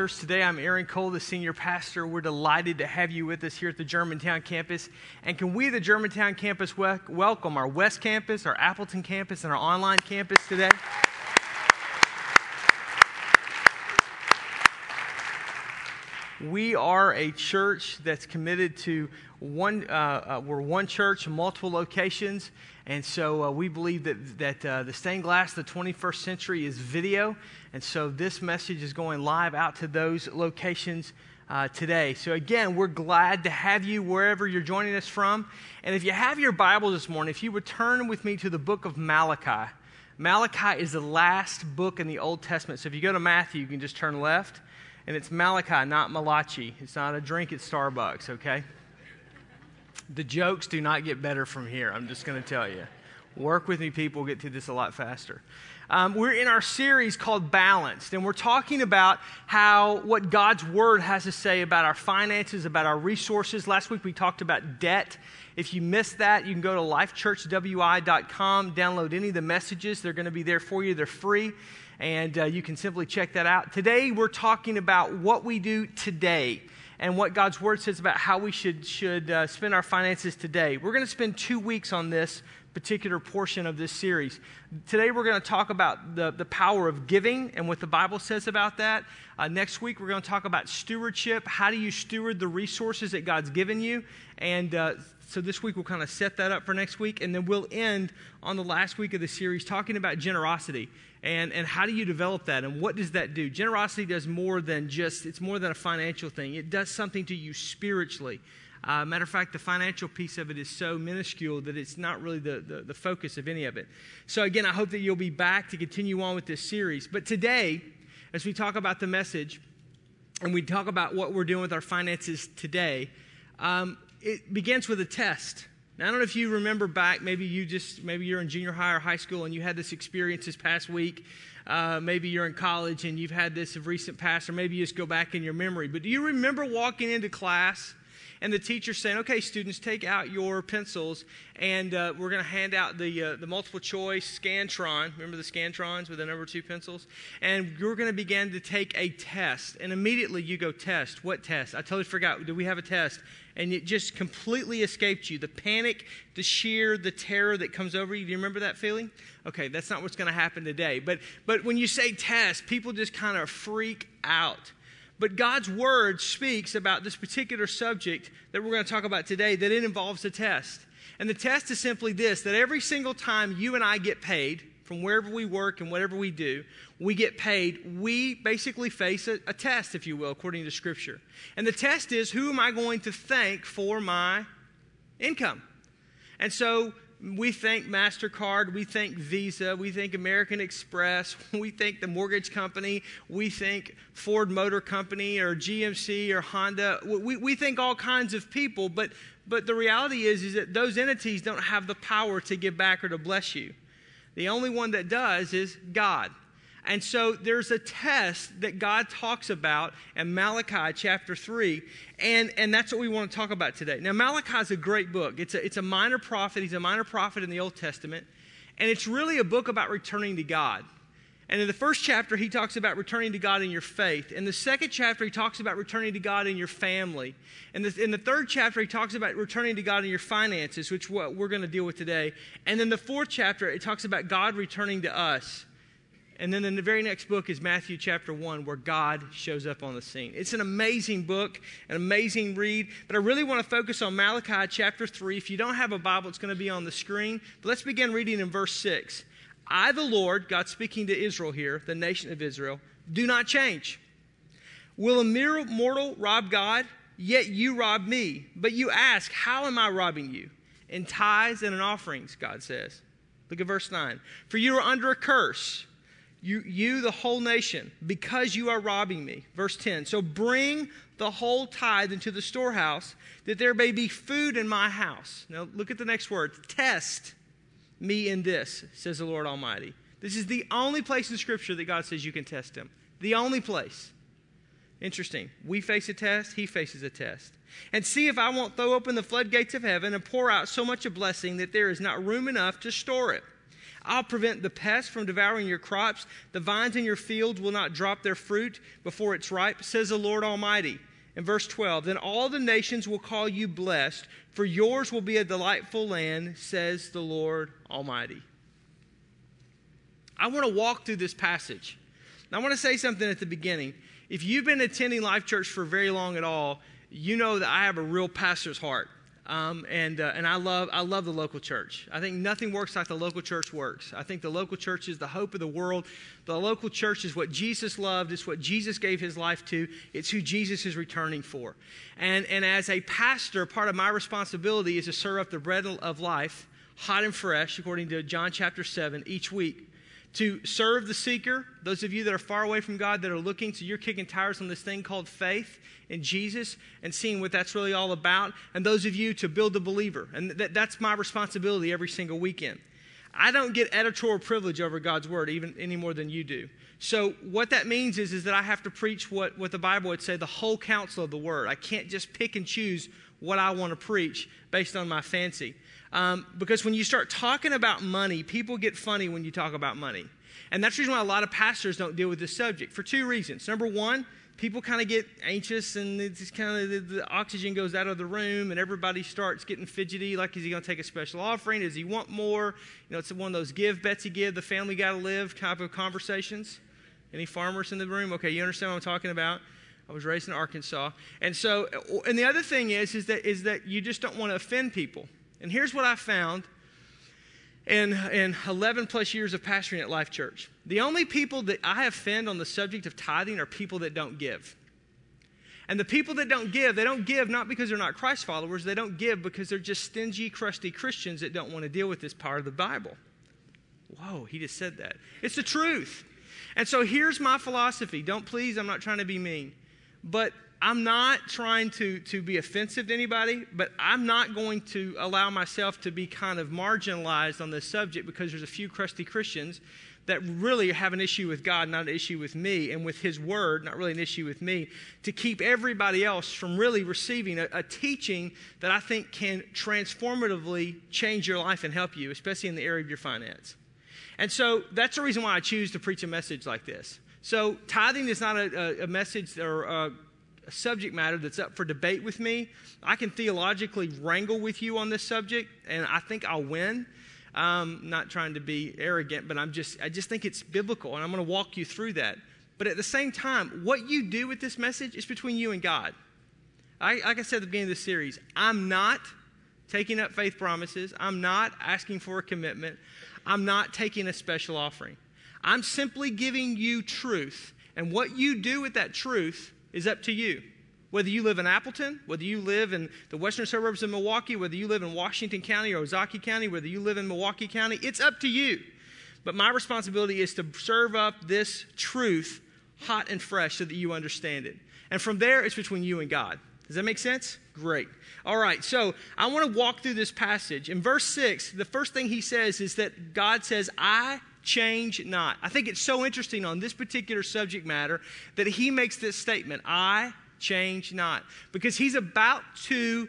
Church. Today I'm Aaron Cole, the senior pastor. We're delighted to have you with us here at the Germantown campus. And can we, the Germantown campus, wel- welcome our West campus, our Appleton campus, and our online campus today? We are a church that's committed to one, uh, uh, we're one church, multiple locations. And so uh, we believe that, that uh, the stained glass of the 21st century is video. And so this message is going live out to those locations uh, today. So again, we're glad to have you wherever you're joining us from. And if you have your Bible this morning, if you would turn with me to the book of Malachi. Malachi is the last book in the Old Testament. So if you go to Matthew, you can just turn left and it's Malachi, not Malachi. It's not a drink at Starbucks, okay? The jokes do not get better from here, I'm just going to tell you. Work with me, people, we'll get to this a lot faster. Um, we're in our series called Balanced, and we're talking about how what God's Word has to say about our finances, about our resources. Last week we talked about debt. If you missed that, you can go to lifechurchwi.com, download any of the messages. They're going to be there for you, they're free and uh, you can simply check that out. Today, we're talking about what we do today and what God's Word says about how we should, should uh, spend our finances today. We're going to spend two weeks on this particular portion of this series. Today, we're going to talk about the, the power of giving and what the Bible says about that. Uh, next week, we're going to talk about stewardship. How do you steward the resources that God's given you? And uh, so this week, we'll kind of set that up for next week. And then we'll end on the last week of the series talking about generosity and, and how do you develop that? And what does that do? Generosity does more than just it's more than a financial thing. It does something to you spiritually. Uh, matter of fact the financial piece of it is so minuscule that it's not really the, the, the focus of any of it. So again i hope that you'll be back to continue on with this series. But today as we talk about the message and we talk about what we're doing with our finances today um, it begins with a test now, I don't know if you remember back, maybe you just, maybe you're in junior high or high school and you had this experience this past week. Uh, maybe you're in college and you've had this of recent past, or maybe you just go back in your memory. But do you remember walking into class and the teacher saying, okay, students, take out your pencils and uh, we're going to hand out the, uh, the multiple choice Scantron. Remember the Scantrons with the number two pencils? And you're going to begin to take a test. And immediately you go, test. What test? I totally forgot. Do we have a test? and it just completely escaped you. The panic, the sheer, the terror that comes over you. Do you remember that feeling? Okay, that's not what's going to happen today. But, but when you say test, people just kind of freak out. But God's word speaks about this particular subject that we're going to talk about today, that it involves a test. And the test is simply this that every single time you and I get paid, from wherever we work and whatever we do, we get paid, we basically face a, a, test, if you will, according to Scripture. And the test is who am I going to thank for my income? And so we thank MasterCard, we thank Visa, we thank American Express, we thank the mortgage company, we thank Ford Motor Company or GMC or Honda. We, we think all kinds of people, but, but the reality is, is that those entities don't have the power to give back or to bless you. The only one that does is God. And so there's a test that God talks about in Malachi chapter 3, and, and that's what we want to talk about today. Now, Malachi is a great book. It's a, it's a minor prophet, he's a minor prophet in the Old Testament, and it's really a book about returning to God. And in the first chapter, he talks about returning to God in your faith. In the second chapter, he talks about returning to God in your family. In the, in the third chapter, he talks about returning to God in your finances, which what we're going to deal with today. And then the fourth chapter, it talks about God returning to us. And then in the very next book is Matthew chapter 1, where God shows up on the scene. It's an amazing book, an amazing read, but I really want to focus on Malachi chapter 3. If you don't have a Bible, it's going to be on the screen. But let's begin reading in verse 6. I, the Lord, God speaking to Israel here, the nation of Israel, do not change. Will a mere mortal rob God? Yet you rob me. But you ask, How am I robbing you? In tithes and in offerings, God says. Look at verse 9. For you are under a curse, you, you the whole nation, because you are robbing me. Verse 10. So bring the whole tithe into the storehouse, that there may be food in my house. Now look at the next word test me in this, says the Lord Almighty. This is the only place in Scripture that God says you can test Him. The only place. Interesting. We face a test, He faces a test. And see if I won't throw open the floodgates of heaven and pour out so much a blessing that there is not room enough to store it. I'll prevent the pests from devouring your crops. The vines in your fields will not drop their fruit before it's ripe, says the Lord Almighty. In verse 12, then all the nations will call you blessed, for yours will be a delightful land, says the Lord Almighty. I want to walk through this passage. Now, I want to say something at the beginning. If you've been attending Life Church for very long at all, you know that I have a real pastor's heart. Um, and uh, and I love I love the local church. I think nothing works like the local church works. I think the local church is the hope of the world. The local church is what Jesus loved. It's what Jesus gave his life to. It's who Jesus is returning for. And and as a pastor, part of my responsibility is to serve up the bread of life, hot and fresh, according to John chapter seven, each week to serve the seeker, those of you that are far away from God that are looking, so you're kicking tires on this thing called faith in Jesus and seeing what that's really all about, and those of you to build the believer. And that, that's my responsibility every single weekend. I don't get editorial privilege over God's word even any more than you do. So what that means is, is that I have to preach what, what the Bible would say, the whole counsel of the word. I can't just pick and choose what I want to preach based on my fancy. Um, because when you start talking about money, people get funny when you talk about money. And that's the reason why a lot of pastors don't deal with this subject for two reasons. Number one, people kind of get anxious and it's kind of the, the, oxygen goes out of the room and everybody starts getting fidgety like is he going to take a special offering? Does he want more? You know it's one of those give betsy give the family got to live type of conversations. Any farmers in the room? Okay you understand what i'm talking about. I was raised in arkansas. And so and the other thing is is that is that you just don't want to offend people and here's what I found in, in 11 plus years of pastoring at Life Church the only people that I offend on the subject of tithing are people that don't give. And the people that don't give, they don't give not because they're not Christ followers, they don't give because they're just stingy, crusty Christians that don't want to deal with this part of the Bible. Whoa, he just said that. It's the truth. And so here's my philosophy. Don't please, I'm not trying to be mean. But I'm not trying to, to be offensive to anybody, but I'm not going to allow myself to be kind of marginalized on this subject because there's a few crusty Christians that really have an issue with God, not an issue with me, and with His Word, not really an issue with me, to keep everybody else from really receiving a, a teaching that I think can transformatively change your life and help you, especially in the area of your finance. And so that's the reason why I choose to preach a message like this. So, tithing is not a, a, a message or a a subject matter that's up for debate with me. I can theologically wrangle with you on this subject, and I think I'll win. Um, not trying to be arrogant, but I'm just, I just think it's biblical, and I'm going to walk you through that. But at the same time, what you do with this message is between you and God. I, like I said at the beginning of this series, I'm not taking up faith promises. I'm not asking for a commitment. I'm not taking a special offering. I'm simply giving you truth. And what you do with that truth is up to you. Whether you live in Appleton, whether you live in the western suburbs of Milwaukee, whether you live in Washington County or Ozaukee County, whether you live in Milwaukee County, it's up to you. But my responsibility is to serve up this truth hot and fresh so that you understand it. And from there, it's between you and God. Does that make sense? Great. All right, so I want to walk through this passage. In verse 6, the first thing he says is that God says, I change not. I think it's so interesting on this particular subject matter that he makes this statement I change not. Because he's about to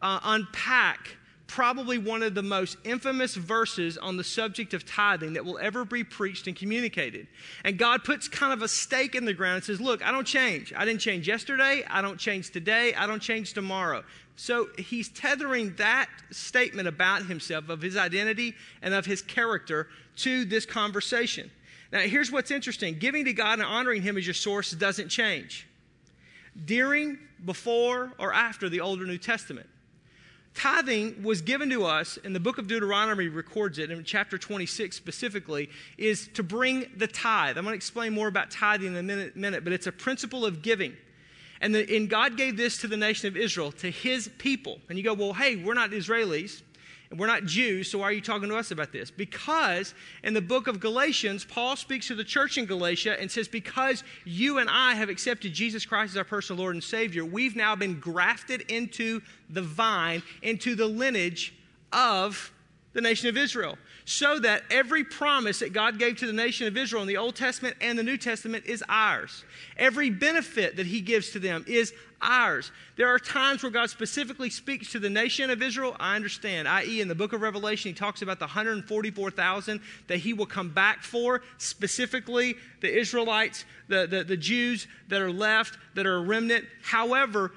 uh, unpack probably one of the most infamous verses on the subject of tithing that will ever be preached and communicated. And God puts kind of a stake in the ground and says, Look, I don't change. I didn't change yesterday. I don't change today. I don't change tomorrow. So he's tethering that statement about himself, of his identity and of his character, to this conversation. Now, here's what's interesting giving to God and honoring him as your source doesn't change. During, before, or after the Old or New Testament. Tithing was given to us, and the book of Deuteronomy records it in chapter 26 specifically, is to bring the tithe. I'm going to explain more about tithing in a minute, minute but it's a principle of giving. And, the, and God gave this to the nation of Israel, to his people. And you go, well, hey, we're not Israelis. And we're not Jews, so why are you talking to us about this? Because in the book of Galatians, Paul speaks to the church in Galatia and says, Because you and I have accepted Jesus Christ as our personal Lord and Savior, we've now been grafted into the vine, into the lineage of the nation of Israel, so that every promise that God gave to the nation of Israel in the Old Testament and the New Testament is ours. Every benefit that He gives to them is ours. There are times where God specifically speaks to the nation of Israel, I understand, i.e., in the book of Revelation, He talks about the 144,000 that He will come back for, specifically the Israelites, the, the, the Jews that are left, that are a remnant. However,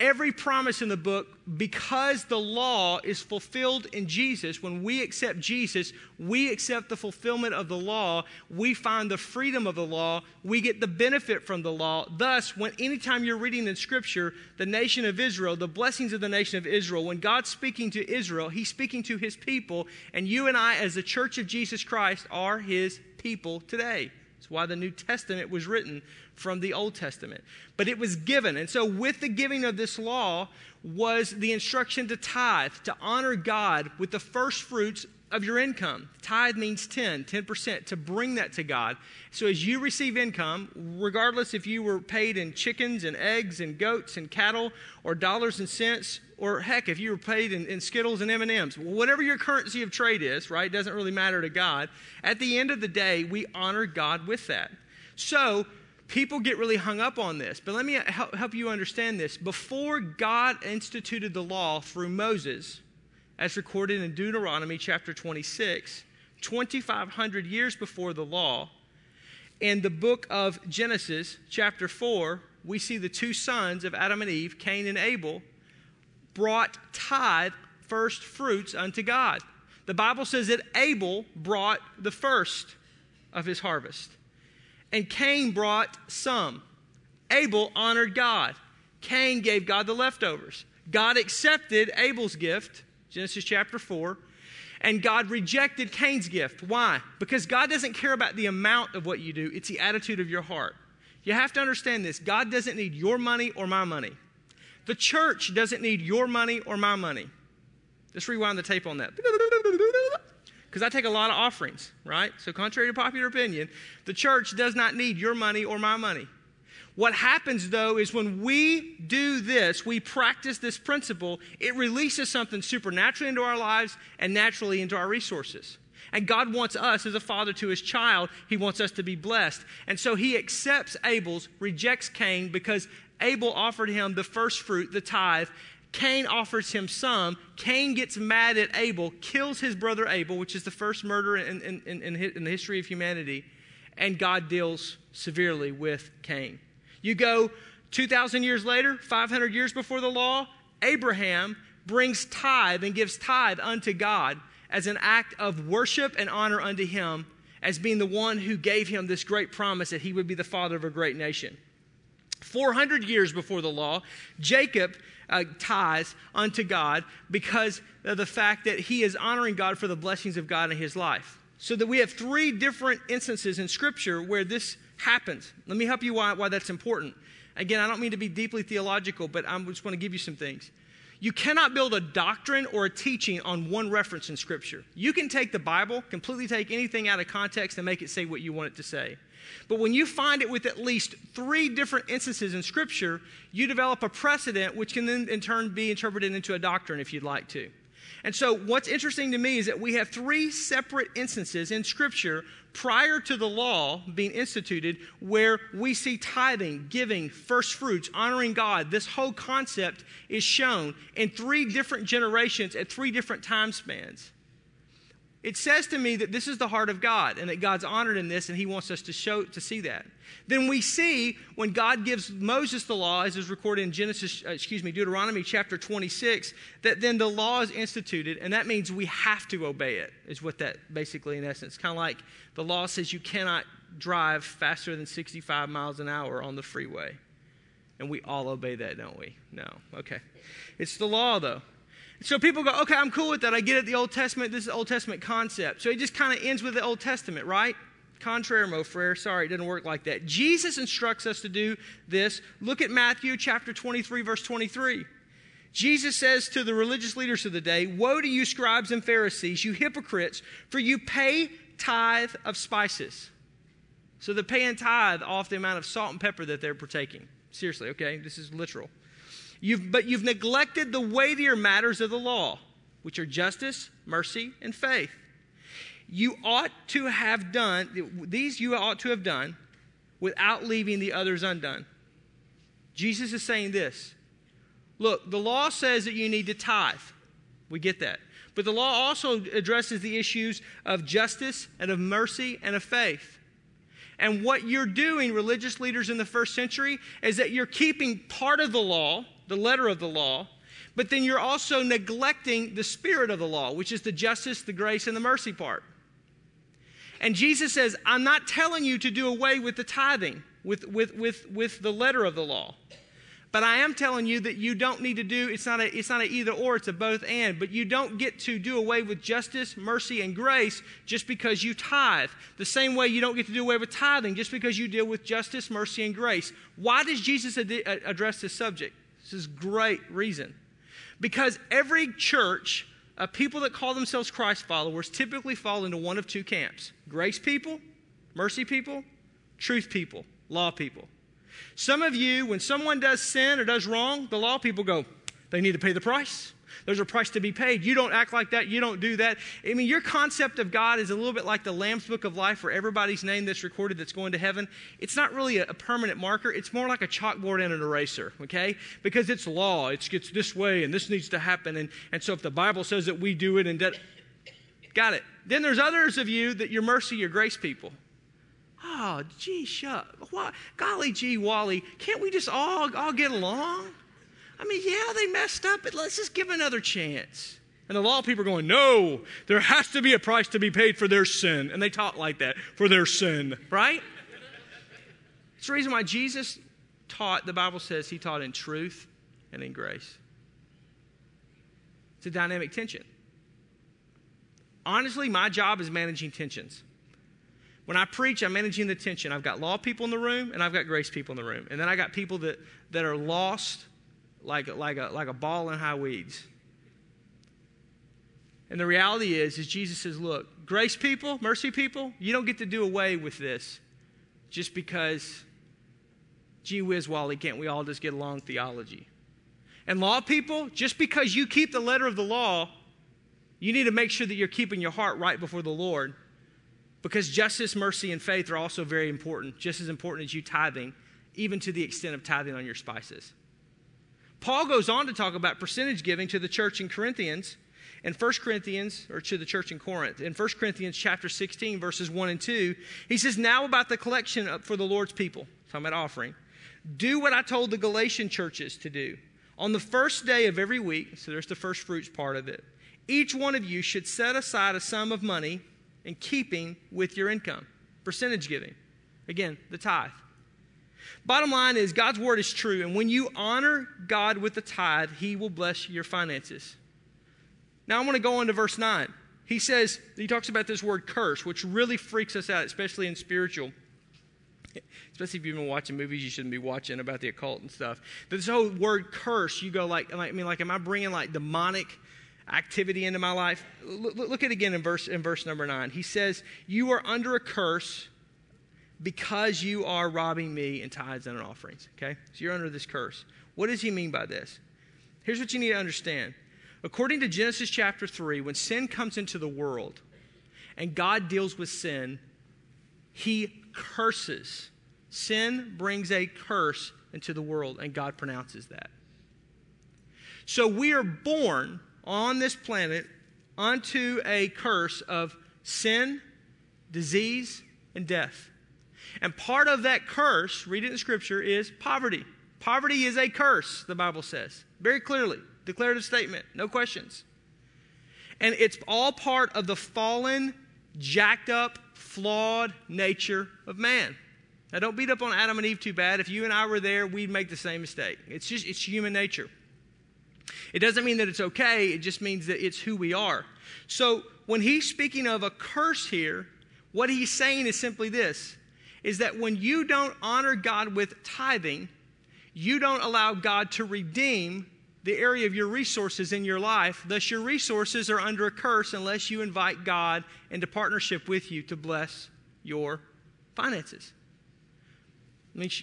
every promise in the book because the law is fulfilled in Jesus. When we accept Jesus, we accept the fulfillment of the law. We find the freedom of the law. We get the benefit from the law. Thus, when anytime you're reading in Scripture, the nation of Israel, the blessings of the nation of Israel, when God's speaking to Israel, He's speaking to His people, and you and I, as the church of Jesus Christ, are His people today. That's why the New Testament was written from the Old Testament. But it was given. And so, with the giving of this law, was the instruction to tithe, to honor God with the first fruits of your income. Tithe means 10, 10%, to bring that to God. So as you receive income, regardless if you were paid in chickens and eggs and goats and cattle or dollars and cents, or heck, if you were paid in, in Skittles and M&Ms, whatever your currency of trade is, right, doesn't really matter to God. At the end of the day, we honor God with that. So people get really hung up on this, but let me help you understand this. Before God instituted the law through Moses, as recorded in Deuteronomy chapter 26, 2,500 years before the law, in the book of Genesis, chapter 4, we see the two sons of Adam and Eve, Cain and Abel, brought tithe first fruits unto God. The Bible says that Abel brought the first of his harvest and Cain brought some. Abel honored God. Cain gave God the leftovers. God accepted Abel's gift, Genesis chapter 4, and God rejected Cain's gift. Why? Because God doesn't care about the amount of what you do, it's the attitude of your heart. You have to understand this God doesn't need your money or my money. The church doesn't need your money or my money. Let's rewind the tape on that because I take a lot of offerings, right? So, contrary to popular opinion, the church does not need your money or my money. What happens though is when we do this, we practice this principle, it releases something supernaturally into our lives and naturally into our resources. And God wants us, as a father to his child, he wants us to be blessed. And so he accepts Abel's, rejects Cain because Abel offered him the first fruit, the tithe, Cain offers him some. Cain gets mad at Abel, kills his brother Abel, which is the first murder in, in, in, in, the history of humanity, and God deals severely with Cain. You go 2,000 years later, 500 years before the law, Abraham brings tithe and gives tithe unto God as an act of worship and honor unto him as being the one who gave him this great promise that he would be the father of a great nation. 400 years before the law, Jacob uh, tithes unto God because of the fact that he is honoring God for the blessings of God in his life. So that we have three different instances in Scripture where this happens. Let me help you why, why that's important. Again, I don't mean to be deeply theological, but I just want to give you some things. You cannot build a doctrine or a teaching on one reference in Scripture. You can take the Bible, completely take anything out of context, and make it say what you want it to say. But when you find it with at least three different instances in Scripture, you develop a precedent which can then in turn be interpreted into a doctrine if you'd like to. And so, what's interesting to me is that we have three separate instances in Scripture prior to the law being instituted where we see tithing, giving, first fruits, honoring God. This whole concept is shown in three different generations at three different time spans. It says to me that this is the heart of God and that God's honored in this and he wants us to show to see that. Then we see when God gives Moses the law as is recorded in Genesis uh, excuse me Deuteronomy chapter 26 that then the law is instituted and that means we have to obey it is what that basically in essence kind of like the law says you cannot drive faster than 65 miles an hour on the freeway. And we all obey that, don't we? No. Okay. It's the law though. So people go, okay, I'm cool with that. I get it, the Old Testament, this is Old Testament concept. So it just kind of ends with the Old Testament, right? Contraire, mo frere. Sorry, it didn't work like that. Jesus instructs us to do this. Look at Matthew chapter 23, verse 23. Jesus says to the religious leaders of the day, Woe to you, scribes and Pharisees, you hypocrites, for you pay tithe of spices. So they're paying tithe off the amount of salt and pepper that they're partaking. Seriously, okay? This is literal. You've, but you've neglected the weightier matters of the law which are justice, mercy, and faith. You ought to have done, these you ought to have done without leaving the others undone. Jesus is saying this Look, the law says that you need to tithe. We get that. But the law also addresses the issues of justice and of mercy and of faith. And what you're doing, religious leaders in the first century, is that you're keeping part of the law, the letter of the law, but then you're also neglecting the spirit of the law, which is the justice, the grace, and the mercy part. And Jesus says, I'm not telling you to do away with the tithing, with, with, with, with the letter of the law. But I am telling you that you don't need to do, it's not, a, it's not a either or, it's a both and. But you don't get to do away with justice, mercy, and grace just because you tithe. The same way you don't get to do away with tithing just because you deal with justice, mercy, and grace. Why does Jesus ad- address this subject? This is great reason. Because every church of people that call themselves Christ followers typically fall into one of two camps grace people, mercy people, truth people, law people. Some of you, when someone does sin or does wrong, the law people go, they need to pay the price. There's a price to be paid. You don't act like that. You don't do that. I mean, your concept of God is a little bit like the Lamb's Book of Life, where everybody's name that's recorded that's going to heaven. It's not really a, a permanent marker. It's more like a chalkboard and an eraser, okay? Because it's law. It's, it's this way, and this needs to happen. And, and so if the Bible says that we do it, and that, got it. Then there's others of you that your mercy, your grace people. Oh, gee, shut. Golly gee, Wally, can't we just all, all get along? I mean, yeah, they messed up, but let's just give another chance. And the law people are going, no, there has to be a price to be paid for their sin. And they talk like that, for their sin, right? It's the reason why Jesus taught, the Bible says he taught in truth and in grace. It's a dynamic tension. Honestly, my job is managing tensions. When I preach, I'm managing the tension. I've got law people in the room and I've got grace people in the room. And then I got people that, that are lost like, like, a, like a ball in high weeds. And the reality is, is Jesus says, look, grace people, mercy people, you don't get to do away with this just because, gee whiz, Wally, can't we all just get along theology? And law people, just because you keep the letter of the law, you need to make sure that you're keeping your heart right before the Lord because justice, mercy, and faith are also very important, just as important as you tithing, even to the extent of tithing on your spices. Paul goes on to talk about percentage giving to the church in Corinthians in 1 Corinthians, or to the church in Corinth, in 1 Corinthians chapter 16, verses 1 and 2, he says, Now about the collection for the Lord's people, talking about offering, do what I told the Galatian churches to do. On the first day of every week, so there's the first fruits part of it, each one of you should set aside a sum of money in keeping with your income. Percentage giving. Again, the tithe. Bottom line is God's word is true, and when you honor God with the tithe, He will bless your finances. Now I want to go on to verse 9. He says, he talks about this word curse, which really freaks us out, especially in spiritual. Especially if you've been watching movies you shouldn't be watching about the occult and stuff. But this whole word curse, you go like, I mean, like, am I bringing like demonic activity into my life. Look, look at it again in verse, in verse number nine. He says, You are under a curse because you are robbing me in tithes and in offerings. Okay? So you're under this curse. What does he mean by this? Here's what you need to understand. According to Genesis chapter 3, when sin comes into the world and God deals with sin, he curses. Sin brings a curse into the world, and God pronounces that. So we are born on this planet unto a curse of sin, disease, and death. And part of that curse, read it in Scripture, is poverty. Poverty is a curse, the Bible says, very clearly. Declarative statement, no questions. And it's all part of the fallen, jacked up, flawed nature of man. Now, don't beat up on Adam and Eve too bad. If you and I were there, we'd make the same mistake. It's just, it's human nature. It doesn't mean that it's okay, it just means that it's who we are. So when he's speaking of a curse here, what he's saying is simply this is that when you don't honor God with tithing, you don't allow God to redeem the area of your resources in your life. Thus, your resources are under a curse unless you invite God into partnership with you to bless your finances.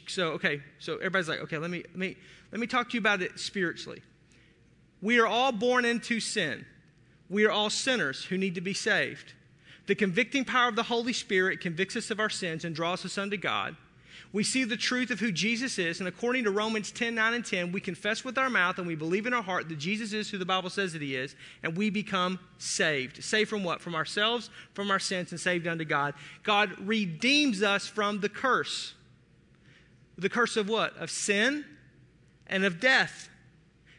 so, okay, so everybody's like, okay, let me, let me, let me talk to you about it spiritually. We are all born into sin. We are all sinners who need to be saved. The convicting power of the Holy Spirit convicts us of our sins and draws us unto God. We see the truth of who Jesus is, and according to Romans 10 9 and 10, we confess with our mouth and we believe in our heart that Jesus is who the Bible says that he is, and we become saved. Saved from what? From ourselves, from our sins, and saved unto God. God redeems us from the curse. The curse of what? Of sin and of death.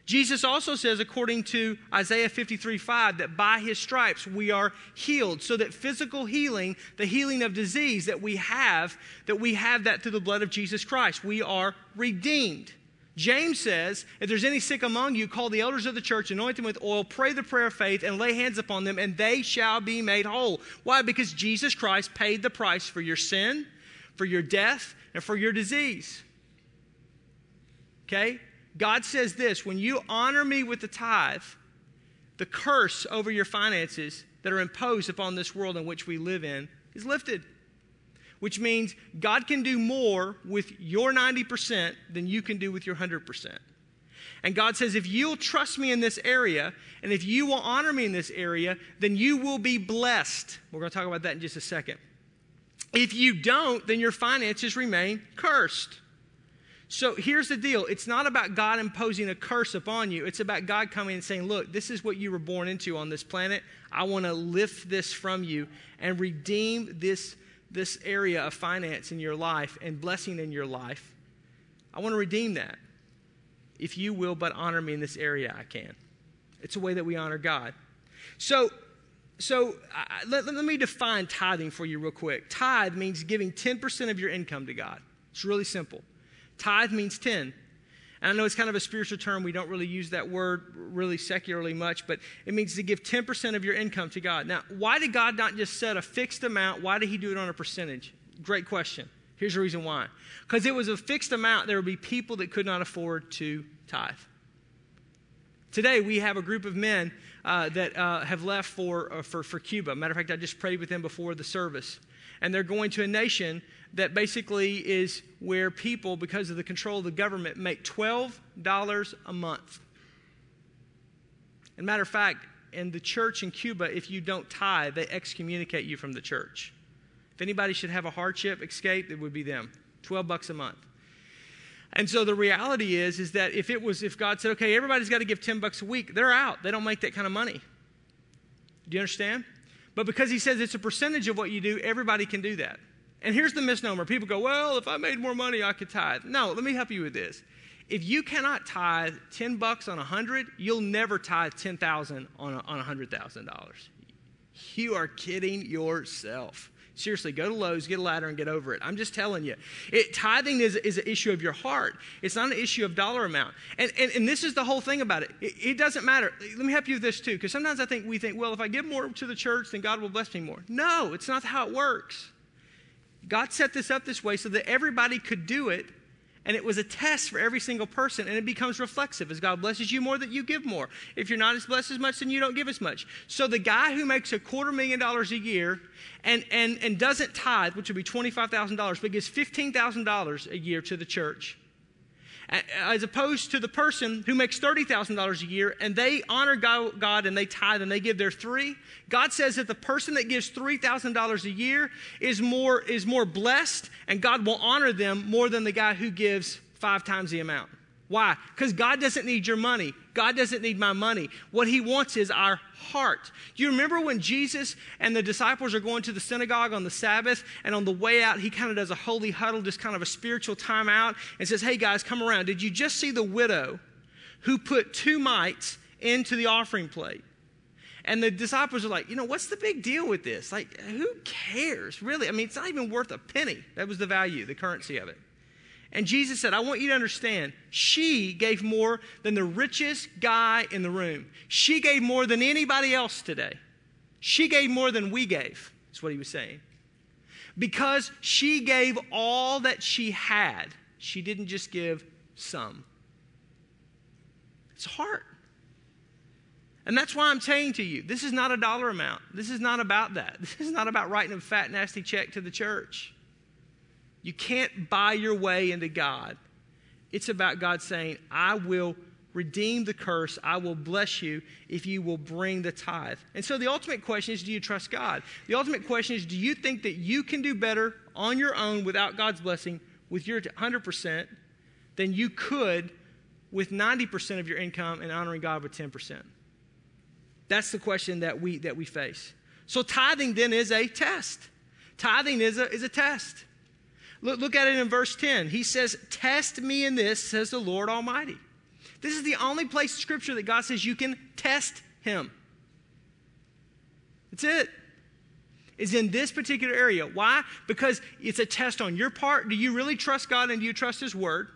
Jesus also says, according to Isaiah 53 5, that by his stripes we are healed. So that physical healing, the healing of disease that we have, that we have that through the blood of Jesus Christ. We are redeemed. James says, if there's any sick among you, call the elders of the church, anoint them with oil, pray the prayer of faith, and lay hands upon them, and they shall be made whole. Why? Because Jesus Christ paid the price for your sin, for your death, and for your disease. Okay? God says this when you honor me with the tithe, the curse over your finances that are imposed upon this world in which we live in is lifted. Which means God can do more with your 90% than you can do with your 100%. And God says, if you'll trust me in this area, and if you will honor me in this area, then you will be blessed. We're going to talk about that in just a second. If you don't, then your finances remain cursed. So here's the deal it's not about God imposing a curse upon you, it's about God coming and saying, Look, this is what you were born into on this planet. I want to lift this from you and redeem this, this area of finance in your life and blessing in your life. I want to redeem that. If you will but honor me in this area, I can. It's a way that we honor God. So, so uh, let, let me define tithing for you real quick. Tithe means giving 10% of your income to God. It's really simple. Tithe means 10. And I know it's kind of a spiritual term. We don't really use that word really secularly much, but it means to give 10% of your income to God. Now, why did God not just set a fixed amount? Why did He do it on a percentage? Great question. Here's the reason why. Because it was a fixed amount, there would be people that could not afford to tithe. Today, we have a group of men uh, that uh, have left for, uh, for, for Cuba. Matter of fact, I just prayed with them before the service. And they're going to a nation that basically is where people, because of the control of the government, make $12 a month. And matter of fact, in the church in Cuba, if you don't tithe, they excommunicate you from the church. If anybody should have a hardship escape, it would be them. 12 bucks a month. And so the reality is, is that if it was, if God said, okay, everybody's got to give 10 bucks a week, they're out. They don't make that kind of money. Do you understand? But because he says it's a percentage of what you do, everybody can do that. And here's the misnomer people go, well, if I made more money, I could tithe. No, let me help you with this. If you cannot tithe 10 bucks on a 100, you'll never tithe 10,000 on a, on $100,000. You are kidding yourself. Seriously, go to Lowe's, get a ladder, and get over it. I'm just telling you. It, tithing is, is an issue of your heart, it's not an issue of dollar amount. And, and, and this is the whole thing about it. it. It doesn't matter. Let me help you with this too, because sometimes I think we think, well, if I give more to the church, then God will bless me more. No, it's not how it works. God set this up this way so that everybody could do it, and it was a test for every single person, and it becomes reflexive. As God blesses you more, that you give more. If you're not as blessed as much, then you don't give as much. So the guy who makes a quarter million dollars a year and, and, and doesn't tithe, which would be $25,000, but gives $15,000 a year to the church, as opposed to the person who makes $30,000 a year and they honor God and they tithe and they give their three. God says that the person that gives $3,000 a year is more, is more blessed and God will honor them more than the guy who gives five times the amount. Why? Because God doesn't need your money. God doesn't need my money. What He wants is our heart. Do you remember when Jesus and the disciples are going to the synagogue on the Sabbath, and on the way out, He kind of does a holy huddle, just kind of a spiritual timeout, and says, Hey guys, come around. Did you just see the widow who put two mites into the offering plate? And the disciples are like, you know, what's the big deal with this? Like, who cares, really? I mean, it's not even worth a penny. That was the value, the currency of it. And Jesus said, I want you to understand, she gave more than the richest guy in the room. She gave more than anybody else today. She gave more than we gave, is what he was saying. Because she gave all that she had, she didn't just give some. It's heart. And that's why I'm saying to you, this is not a dollar amount. This is not about that. This is not about writing a fat, nasty check to the church. You can't buy your way into God. It's about God saying, I will redeem the curse. I will bless you if you will bring the tithe. And so the ultimate question is do you trust God? The ultimate question is do you think that you can do better on your own without God's blessing with your 100% than you could with 90% of your income and honoring God with 10%? That's the question that we, that we face. So tithing then is a test. Tithing is a, is a test. Look, look at it in verse 10. He says, Test me in this, says the Lord Almighty. This is the only place in Scripture that God says you can test Him. That's it. Is in this particular area. Why? Because it's a test on your part. Do you really trust God and do you trust His Word?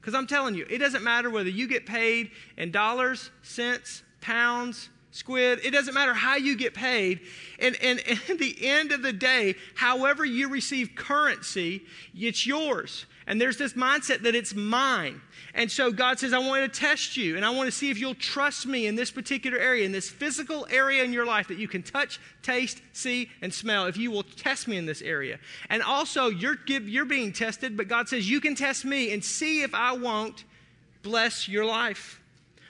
Because I'm telling you, it doesn't matter whether you get paid in dollars, cents, pounds, squid. It doesn't matter how you get paid. And, and, and at the end of the day, however you receive currency, it's yours. And there's this mindset that it's mine. And so God says, I want to test you and I want to see if you'll trust me in this particular area, in this physical area in your life that you can touch, taste, see, and smell. If you will test me in this area. And also, you're, you're being tested, but God says, You can test me and see if I won't bless your life.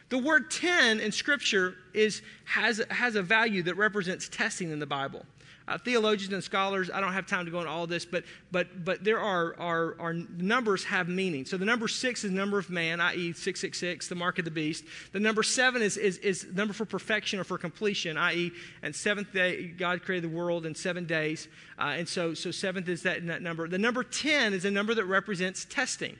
The word 10 in Scripture is, has, has a value that represents testing in the Bible. Uh, theologians and scholars, I don't have time to go into all this, but, but, but there are, are, are numbers have meaning. So the number six is number of man, i.e., 666, the mark of the beast. The number seven is, is, is number for perfection or for completion, i.e., and seventh day, God created the world in seven days. Uh, and so, so seventh is that, that number. The number 10 is a number that represents testing.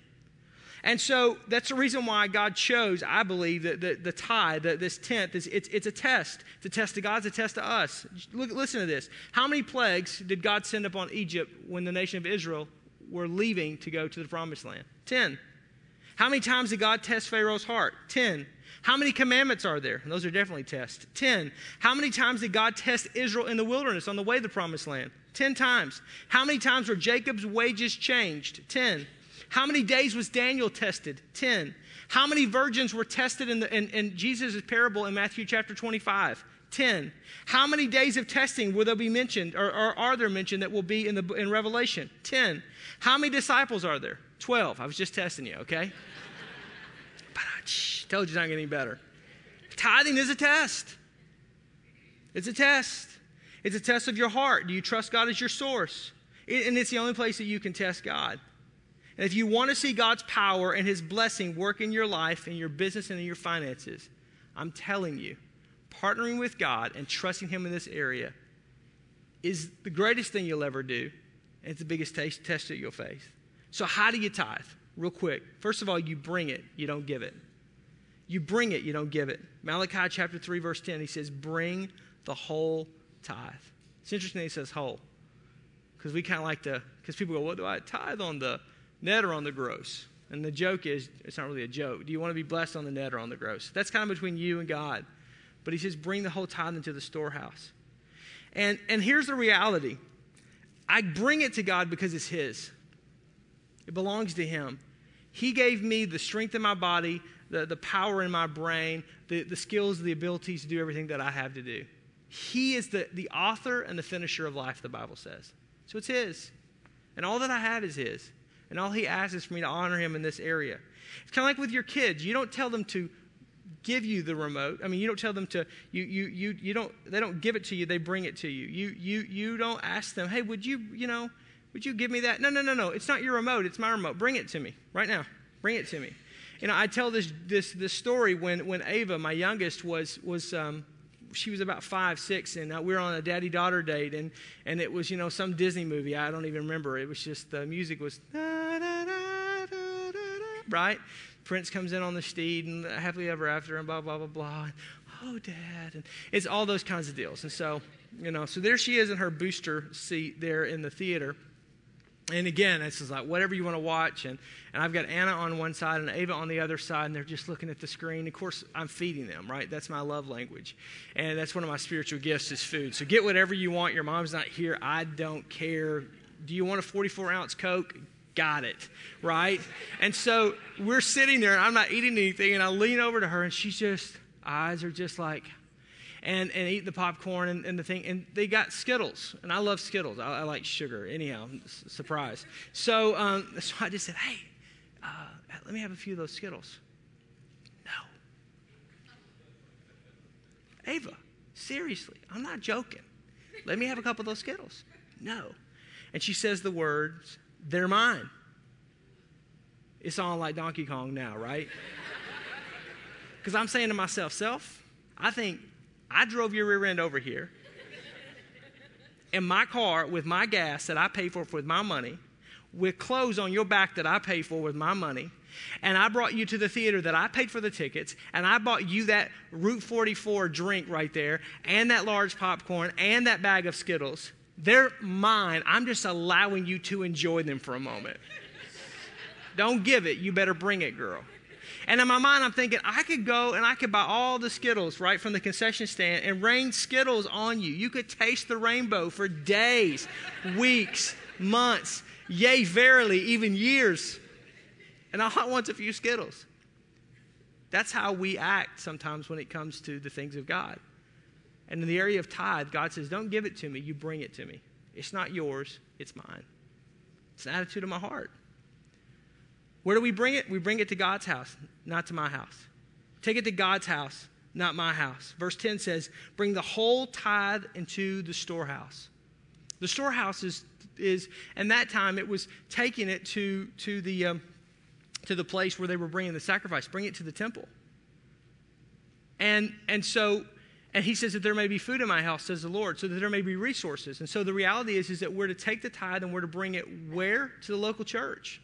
And so that's the reason why God chose, I believe, that the, the tithe, the, this tenth, is it's, it's a test. It's a test to God, it's a test to us. Look, listen to this. How many plagues did God send upon Egypt when the nation of Israel were leaving to go to the promised land? Ten. How many times did God test Pharaoh's heart? Ten. How many commandments are there? And those are definitely tests. Ten. How many times did God test Israel in the wilderness on the way to the promised land? Ten times. How many times were Jacob's wages changed? Ten. How many days was Daniel tested? 10. How many virgins were tested in, the, in, in Jesus' parable in Matthew chapter 25? 10. How many days of testing will there be mentioned, or, or, are there mentioned that will be in, the, in Revelation? 10. How many disciples are there? 12. I was just testing you, okay? but I told you it's not getting better. Tithing is a test. It's a test. It's a test of your heart. Do you trust God as your source? and it's the only place that you can test God. And if you want to see God's power and His blessing work in your life, in your business, and in your finances, I'm telling you, partnering with God and trusting Him in this area is the greatest thing you'll ever do. And it's the biggest test that you'll face. So, how do you tithe? Real quick. First of all, you bring it, you don't give it. You bring it, you don't give it. Malachi chapter 3, verse 10, he says, Bring the whole tithe. It's interesting he says whole. Because we kind of like to, because people go, What do I tithe on the net or on the gross? And the joke is, it's not really a joke. Do you want to be blessed on the net or on the gross? That's kind of between you and God. But he says, bring the whole tithe into the storehouse. And, and here's the reality I bring it to God because it's His, it belongs to Him. He gave me the strength in my body, the, the power in my brain, the, the skills, the abilities to do everything that I have to do. He is the, the author and the finisher of life, the Bible says. So it's His. And all that I have is His. And all he asks is for me to honor him in this area. It's kind of like with your kids. You don't tell them to give you the remote. I mean, you don't tell them to, you, you, you, you don't, they don't give it to you, they bring it to you. You, you, you don't ask them, hey, would you, you know, would you give me that? No, no, no, no. It's not your remote, it's my remote. Bring it to me right now. Bring it to me. You know, I tell this, this, this story when, when Ava, my youngest, was, was um, she was about five, six, and uh, we were on a daddy daughter date, and, and it was, you know, some Disney movie. I don't even remember. It was just the music was, right? Prince comes in on the steed, and happily ever after, and blah, blah, blah, blah. And, oh, dad. And it's all those kinds of deals. And so, you know, so there she is in her booster seat there in the theater. And again, this is like whatever you want to watch. And, and I've got Anna on one side and Ava on the other side, and they're just looking at the screen. Of course, I'm feeding them, right? That's my love language. And that's one of my spiritual gifts is food. So get whatever you want. Your mom's not here. I don't care. Do you want a 44 ounce Coke? Got it, right? And so we're sitting there, and I'm not eating anything, and I lean over to her, and she's just, eyes are just like, and, and eat the popcorn and, and the thing. And they got Skittles. And I love Skittles. I, I like sugar. Anyhow, surprise. So, um, so I just said, hey, uh, let me have a few of those Skittles. No. Ava, seriously, I'm not joking. Let me have a couple of those Skittles. No. And she says the words, they're mine. It's all like Donkey Kong now, right? Because I'm saying to myself, self, I think I drove your rear end over here in my car with my gas that I paid for with my money, with clothes on your back that I paid for with my money, and I brought you to the theater that I paid for the tickets, and I bought you that Route 44 drink right there, and that large popcorn, and that bag of Skittles. They're mine. I'm just allowing you to enjoy them for a moment. Don't give it. You better bring it, girl. And in my mind, I'm thinking, I could go and I could buy all the Skittles right from the concession stand and rain Skittles on you. You could taste the rainbow for days, weeks, months, yea, verily, even years. And all I want's a few Skittles. That's how we act sometimes when it comes to the things of God. And in the area of tithe, God says, Don't give it to me, you bring it to me. It's not yours, it's mine. It's an attitude of my heart. Where do we bring it? We bring it to God's house, not to my house. Take it to God's house, not my house. Verse 10 says, Bring the whole tithe into the storehouse. The storehouse is, is and that time it was taking it to, to, the, um, to the place where they were bringing the sacrifice, bring it to the temple. And, and so and he says that there may be food in my house, says the Lord, so that there may be resources. And so the reality is, is that we're to take the tithe and we're to bring it where? To the local church.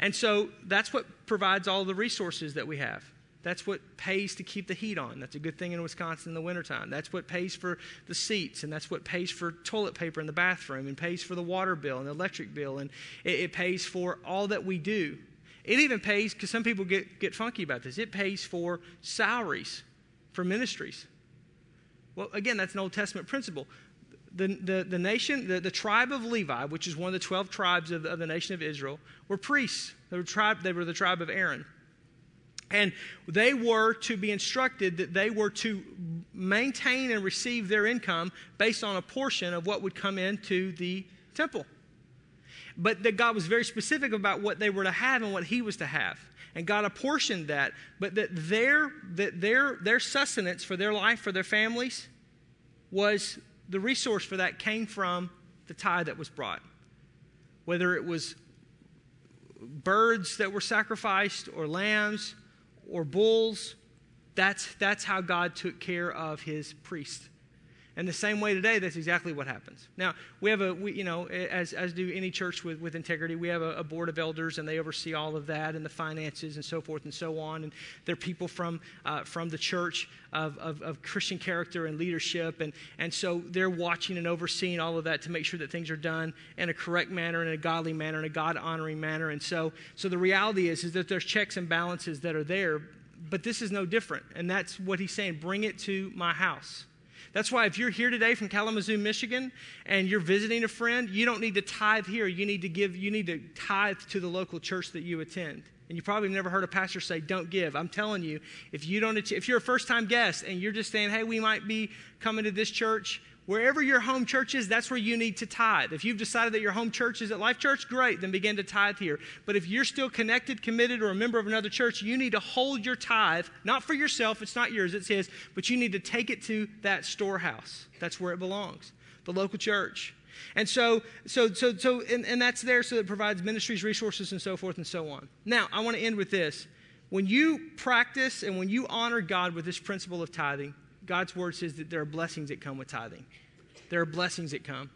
And so that's what provides all the resources that we have. That's what pays to keep the heat on. That's a good thing in Wisconsin in the wintertime. That's what pays for the seats, and that's what pays for toilet paper in the bathroom, and pays for the water bill and the electric bill, and it, it pays for all that we do. It even pays, because some people get, get funky about this, it pays for salaries for ministries. Well, again, that's an Old Testament principle the, the, the nation, the, the tribe of Levi, which is one of the 12 tribes of, of the nation of Israel, were priests. They were, tribe, they were the tribe of Aaron. And they were to be instructed that they were to maintain and receive their income based on a portion of what would come into the temple. But that God was very specific about what they were to have and what He was to have. And God apportioned that, but that their, that their, their sustenance for their life, for their families, was the resource for that came from the tithe that was brought. Whether it was birds that were sacrificed, or lambs, or bulls, that's, that's how God took care of his priests. And the same way today, that's exactly what happens. Now, we have a, we, you know, as, as do any church with, with integrity, we have a, a, board of elders and they oversee all of that and the finances and so forth and so on. And they're people from, uh, from the church of, of, of, Christian character and leadership. And, and so they're watching and overseeing all of that to make sure that things are done in a correct manner, in a godly manner, in a God honoring manner. And so, so the reality is, is that there's checks and balances that are there, but this is no different. And that's what he's saying bring it to my house. That's why if you're here today from Kalamazoo, Michigan, and you're visiting a friend, you don't need to tithe here. You need to give, you need to tithe to the local church that you attend. And you probably never heard a pastor say, don't give. I'm telling you, if you don't, if you're a first time guest and you're just saying, hey, we might be coming to this church, Wherever your home church is, that's where you need to tithe. If you've decided that your home church is at Life Church, great, then begin to tithe here. But if you're still connected, committed, or a member of another church, you need to hold your tithe, not for yourself, it's not yours, it's his, but you need to take it to that storehouse. That's where it belongs, the local church. And so, so, so, so, and, and that's there so it provides ministries, resources, and so forth and so on. Now, I want to end with this. When you practice and when you honor God with this principle of tithing, God's word says that there are blessings that come with tithing. There are blessings that come.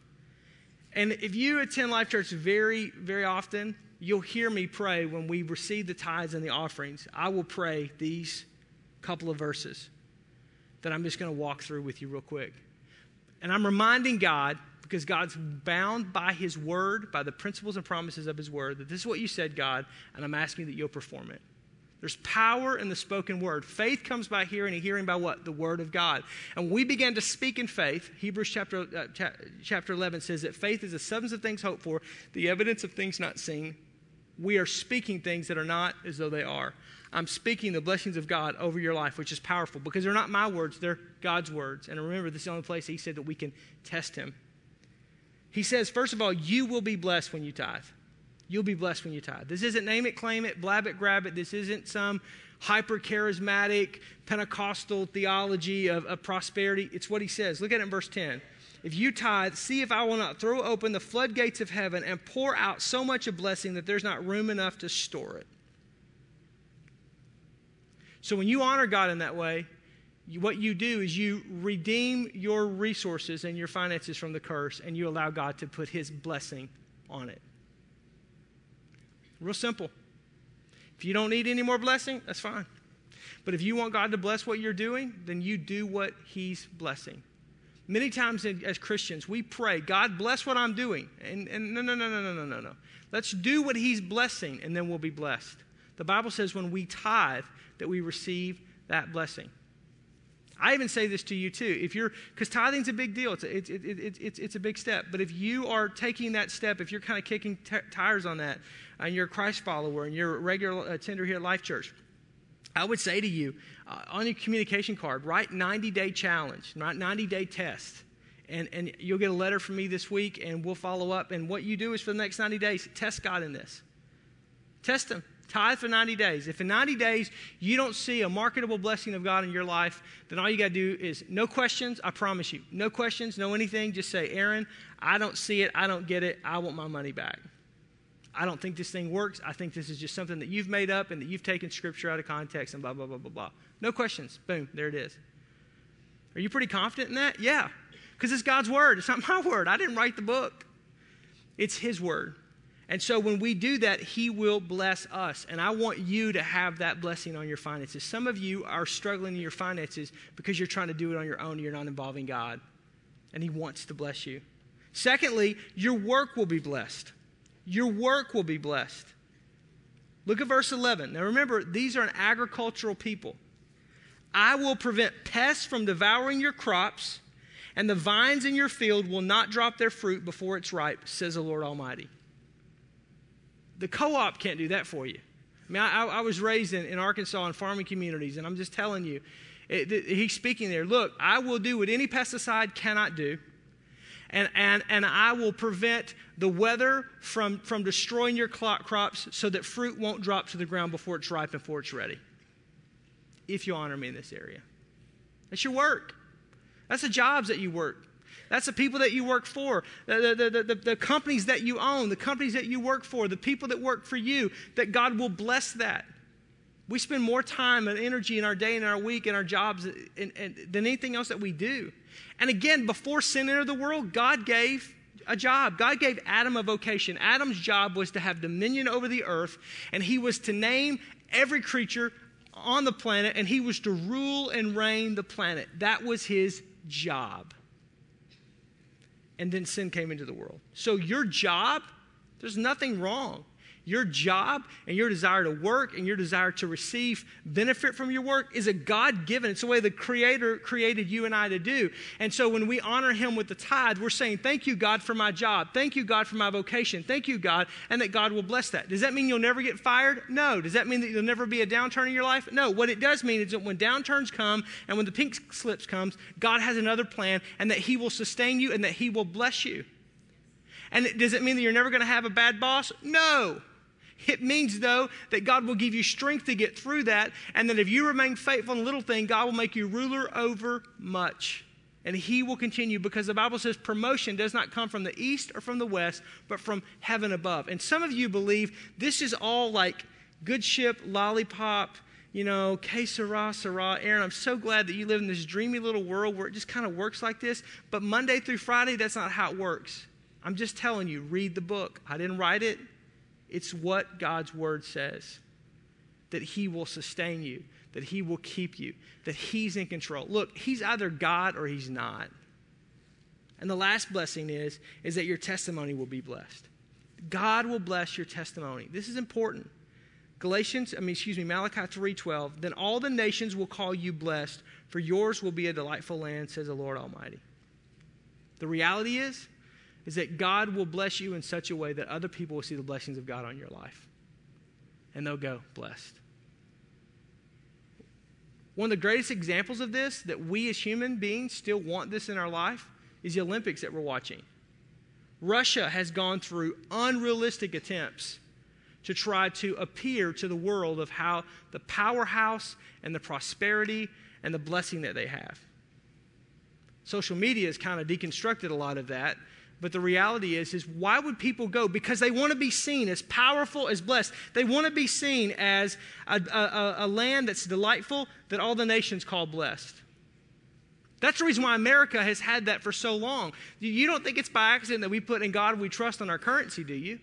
And if you attend Life Church very, very often, you'll hear me pray when we receive the tithes and the offerings. I will pray these couple of verses that I'm just going to walk through with you real quick. And I'm reminding God, because God's bound by His word, by the principles and promises of His word, that this is what you said, God, and I'm asking that you'll perform it. There's power in the spoken word. Faith comes by hearing, and hearing by what? The word of God. And we began to speak in faith, Hebrews chapter, uh, cha- chapter 11 says that faith is the substance of things hoped for, the evidence of things not seen. We are speaking things that are not as though they are. I'm speaking the blessings of God over your life, which is powerful because they're not my words, they're God's words. And remember, this is the only place He said that we can test Him. He says, first of all, you will be blessed when you tithe. You'll be blessed when you tithe. This isn't name it, claim it, blab it, grab it. This isn't some hyper charismatic Pentecostal theology of, of prosperity. It's what he says. Look at it in verse 10. If you tithe, see if I will not throw open the floodgates of heaven and pour out so much a blessing that there's not room enough to store it. So when you honor God in that way, you, what you do is you redeem your resources and your finances from the curse and you allow God to put his blessing on it. Real simple. If you don't need any more blessing, that's fine. But if you want God to bless what you're doing, then you do what he's blessing. Many times as Christians, we pray, God bless what I'm doing. And, and no, no, no, no, no, no, no, no. Let's do what He's blessing, and then we'll be blessed. The Bible says when we tithe, that we receive that blessing. I even say this to you too. If you're, because tithing's a big deal, it's a, it, it, it, it's, it's a big step. But if you are taking that step, if you're kind of kicking t- tires on that, and you're a Christ follower, and you're a regular attender here at Life Church, I would say to you uh, on your communication card, write 90 day challenge, not 90 day test. And, and you'll get a letter from me this week, and we'll follow up. And what you do is for the next 90 days, test God in this. Test Him. Tithe for 90 days. If in 90 days you don't see a marketable blessing of God in your life, then all you got to do is no questions, I promise you. No questions, no anything. Just say, Aaron, I don't see it. I don't get it. I want my money back. I don't think this thing works. I think this is just something that you've made up and that you've taken scripture out of context and blah, blah, blah, blah, blah. No questions. Boom, there it is. Are you pretty confident in that? Yeah, because it's God's word. It's not my word. I didn't write the book, it's His word. And so when we do that, He will bless us. And I want you to have that blessing on your finances. Some of you are struggling in your finances because you're trying to do it on your own you're not involving God. And He wants to bless you. Secondly, your work will be blessed. Your work will be blessed. Look at verse 11. Now remember, these are an agricultural people. I will prevent pests from devouring your crops, and the vines in your field will not drop their fruit before it's ripe, says the Lord Almighty. The co op can't do that for you. I mean, I, I was raised in, in, Arkansas in farming communities, and I'm just telling you, it, it, he's speaking there. Look, I will do what any pesticide cannot do and, and, and I will prevent the weather from, from destroying your crops so that fruit won't drop to the ground before it's ripe and before it's ready. If you honor me in this area. That's your work. That's the jobs that you work. That's the people that you work for, the, the, the, the, the companies that you own, the companies that you work for, the people that work for you, that God will bless that. We spend more time and energy in our day and our week and our jobs than anything else that we do. And again, before sin entered the world, God gave a job. God gave Adam a vocation. Adam's job was to have dominion over the earth, and he was to name every creature on the planet, and he was to rule and reign the planet. That was his job. And then sin came into the world. So, your job, there's nothing wrong your job and your desire to work and your desire to receive benefit from your work is a God given. It's the way the Creator created you and I to do. And so when we honor Him with the tithe, we're saying, Thank you, God, for my job. Thank you, God, for my vocation. Thank you, God, and that God will bless that. Does that mean you'll never get fired? No. Does that mean that there'll never be a downturn in your life? No. What it does mean is that when downturns come and when the pink slips comes, God has another plan and that He will sustain you and that He will bless you. And does it mean that you're never going to have a bad boss? No. It means, though, that God will give you strength to get through that, and that if you remain faithful in little thing, God will make you ruler over much. And He will continue because the Bible says promotion does not come from the east or from the west, but from heaven above. And some of you believe this is all like good ship, lollipop, you know, que sera, sera. Aaron, I'm so glad that you live in this dreamy little world where it just kind of works like this. But Monday through Friday, that's not how it works. I'm just telling you, read the book. I didn't write it, it's what God's word says that He will sustain you, that He will keep you, that He's in control. Look, He's either God or He's not. And the last blessing is, is that your testimony will be blessed. God will bless your testimony. This is important. Galatians, I mean, excuse me, Malachi 3:12. Then all the nations will call you blessed, for yours will be a delightful land, says the Lord Almighty. The reality is, is that God will bless you in such a way that other people will see the blessings of God on your life. And they'll go, blessed. One of the greatest examples of this, that we as human beings still want this in our life, is the Olympics that we're watching. Russia has gone through unrealistic attempts to try to appear to the world of how the powerhouse and the prosperity and the blessing that they have. Social media has kind of deconstructed a lot of that, but the reality is is why would people go? Because they want to be seen as powerful as blessed. They want to be seen as a, a, a land that's delightful that all the nations call blessed. That's the reason why America has had that for so long. You don't think it's by accident that we put in God we trust on our currency, do you?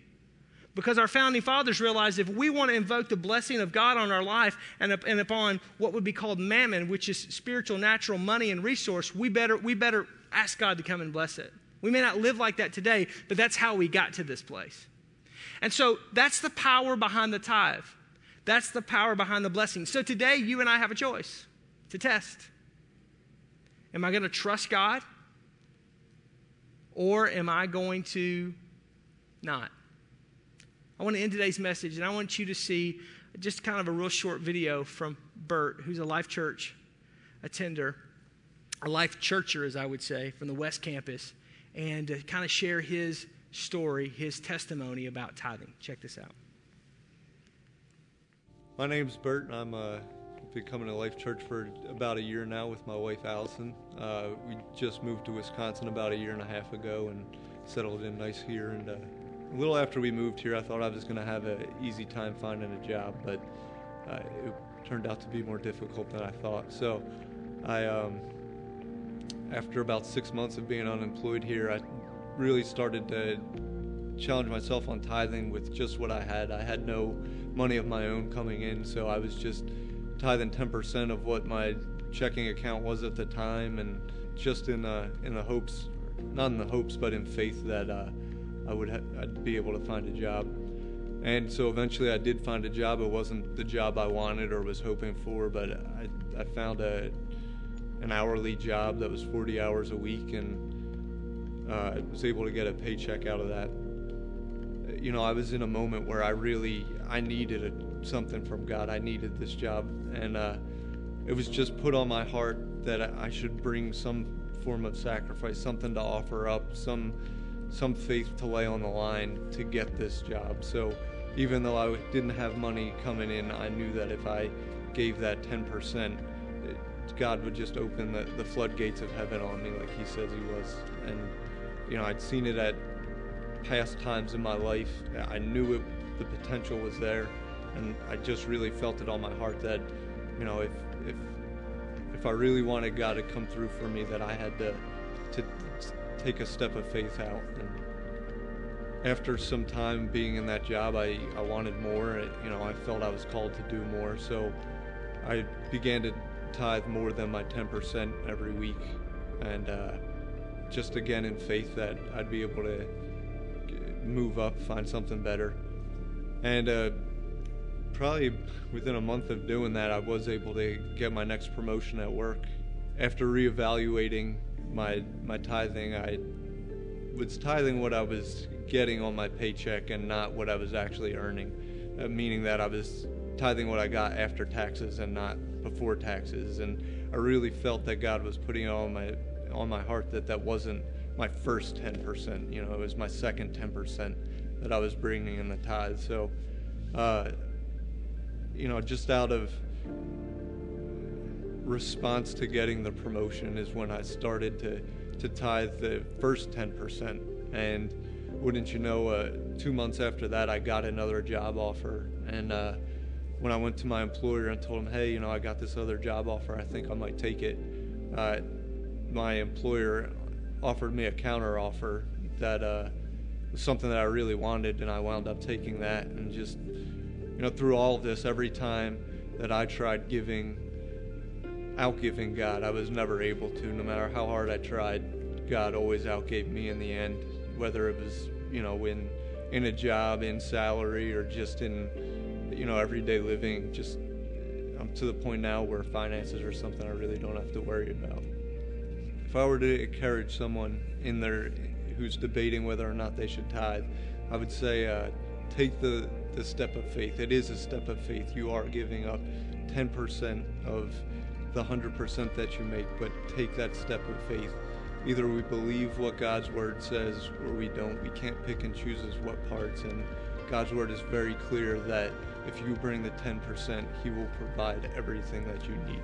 Because our founding fathers realized if we want to invoke the blessing of God on our life and, and upon what would be called mammon, which is spiritual, natural money and resource, we better, we better ask God to come and bless it. We may not live like that today, but that's how we got to this place. And so that's the power behind the tithe. That's the power behind the blessing. So today, you and I have a choice to test. Am I going to trust God? Or am I going to not? I want to end today's message, and I want you to see just kind of a real short video from Bert, who's a Life Church attender, a Life Churcher, as I would say, from the West Campus, and to kind of share his story, his testimony about tithing. Check this out. My name's Bert, and I'm uh, been coming to Life Church for about a year now with my wife Allison. Uh, we just moved to Wisconsin about a year and a half ago and settled in nice here. And uh, a little after we moved here, I thought I was going to have an easy time finding a job, but uh, it turned out to be more difficult than I thought. So I, um, after about six months of being unemployed here, I really started to challenge myself on tithing with just what I had. I had no money of my own coming in, so I was just tithing 10% of what my checking account was at the time, and just in uh, in the hopes, not in the hopes, but in faith that uh, I would I'd be able to find a job. And so eventually I did find a job. It wasn't the job I wanted or was hoping for, but I, I found a an hourly job that was 40 hours a week and uh, was able to get a paycheck out of that. You know, I was in a moment where I really I needed a something from God. I needed this job, and uh, it was just put on my heart that I should bring some form of sacrifice, something to offer up, some some faith to lay on the line to get this job. So even though I didn't have money coming in, I knew that if I gave that 10%, God would just open the, the floodgates of heaven on me like He says He was. And, you know, I'd seen it at past times in my life. I knew it, the potential was there and I just really felt it on my heart that, you know, if if if I really wanted God to come through for me, that I had to to take a step of faith out. And after some time being in that job, I I wanted more. You know, I felt I was called to do more, so I began to tithe more than my 10% every week, and uh, just again in faith that I'd be able to move up, find something better, and. Uh, probably within a month of doing that, I was able to get my next promotion at work. After reevaluating my my tithing, I was tithing what I was getting on my paycheck and not what I was actually earning, uh, meaning that I was tithing what I got after taxes and not before taxes. And I really felt that God was putting on my on my heart that that wasn't my first 10%. You know, it was my second 10% that I was bringing in the tithe. So. Uh, you know, just out of response to getting the promotion is when I started to, to tithe the first 10%. And wouldn't you know, uh, two months after that, I got another job offer. And uh, when I went to my employer and told him, hey, you know, I got this other job offer, I think I might take it, uh, my employer offered me a counter offer that uh, was something that I really wanted, and I wound up taking that and just you know, through all of this, every time that I tried giving, outgiving God, I was never able to. No matter how hard I tried, God always outgave me in the end, whether it was, you know, in in a job, in salary, or just in, you know everyday living just i'm to the point now where finances are something i really don't have to worry about. If i were to encourage someone in their who's debating whether or not they should tithe i would say uh, take the the step of faith. It is a step of faith. You are giving up 10% of the 100% that you make but take that step of faith. Either we believe what God's word says or we don't. We can't pick and choose what parts, and God's word is very clear that if you bring the 10%, He will provide everything that you need.